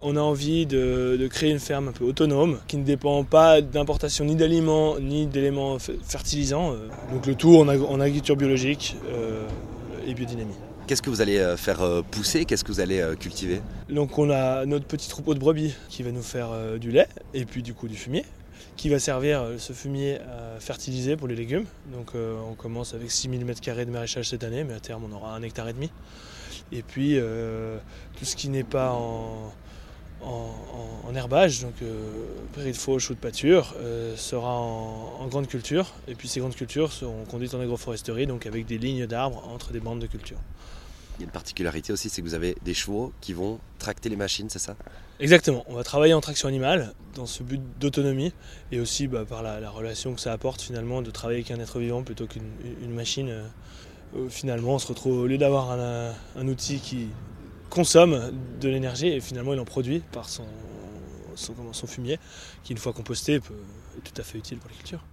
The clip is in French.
On a envie de, de, créer une ferme un peu autonome qui ne dépend pas d'importation ni d'aliments ni d'éléments fertilisants. Donc le tout en, ag en agriculture biologique euh, et biodynamie. Qu'est-ce que vous allez euh, faire euh, pousser? Qu'est-ce que vous allez cultiver? Donc on a notre petit troupeau de brebis qui va nous faire du lait et puis du coup du fumier qui va servir ce fumier à fertiliser pour les légumes. Donc on commence avec 6000 m2 de maraîchage cette année mais à terme on aura un hectare et demi. Et puis tout ce qui n'est pas en en, en, herbage, donc euh, prairie de fauche ou de pâture, euh, sera en, en, grande culture. Et puis ces grandes cultures seront conduites en agroforesterie, donc avec des lignes d'arbres entre des bandes de culture. Il y a une particularité aussi, c'est que vous avez des chevaux qui vont tracter les machines, c'est ça? Exactement, on va travailler en traction animale dans ce but d'autonomie et aussi bah, par la, la, relation que ça apporte finalement de travailler avec un être vivant plutôt qu'une machine. Euh, finalement, on se retrouve, au lieu d'avoir un, un outil qui consomme de l'énergie et finalement il en produit par son, son, fumier qui une fois composté est tout à fait utile pour les cultures.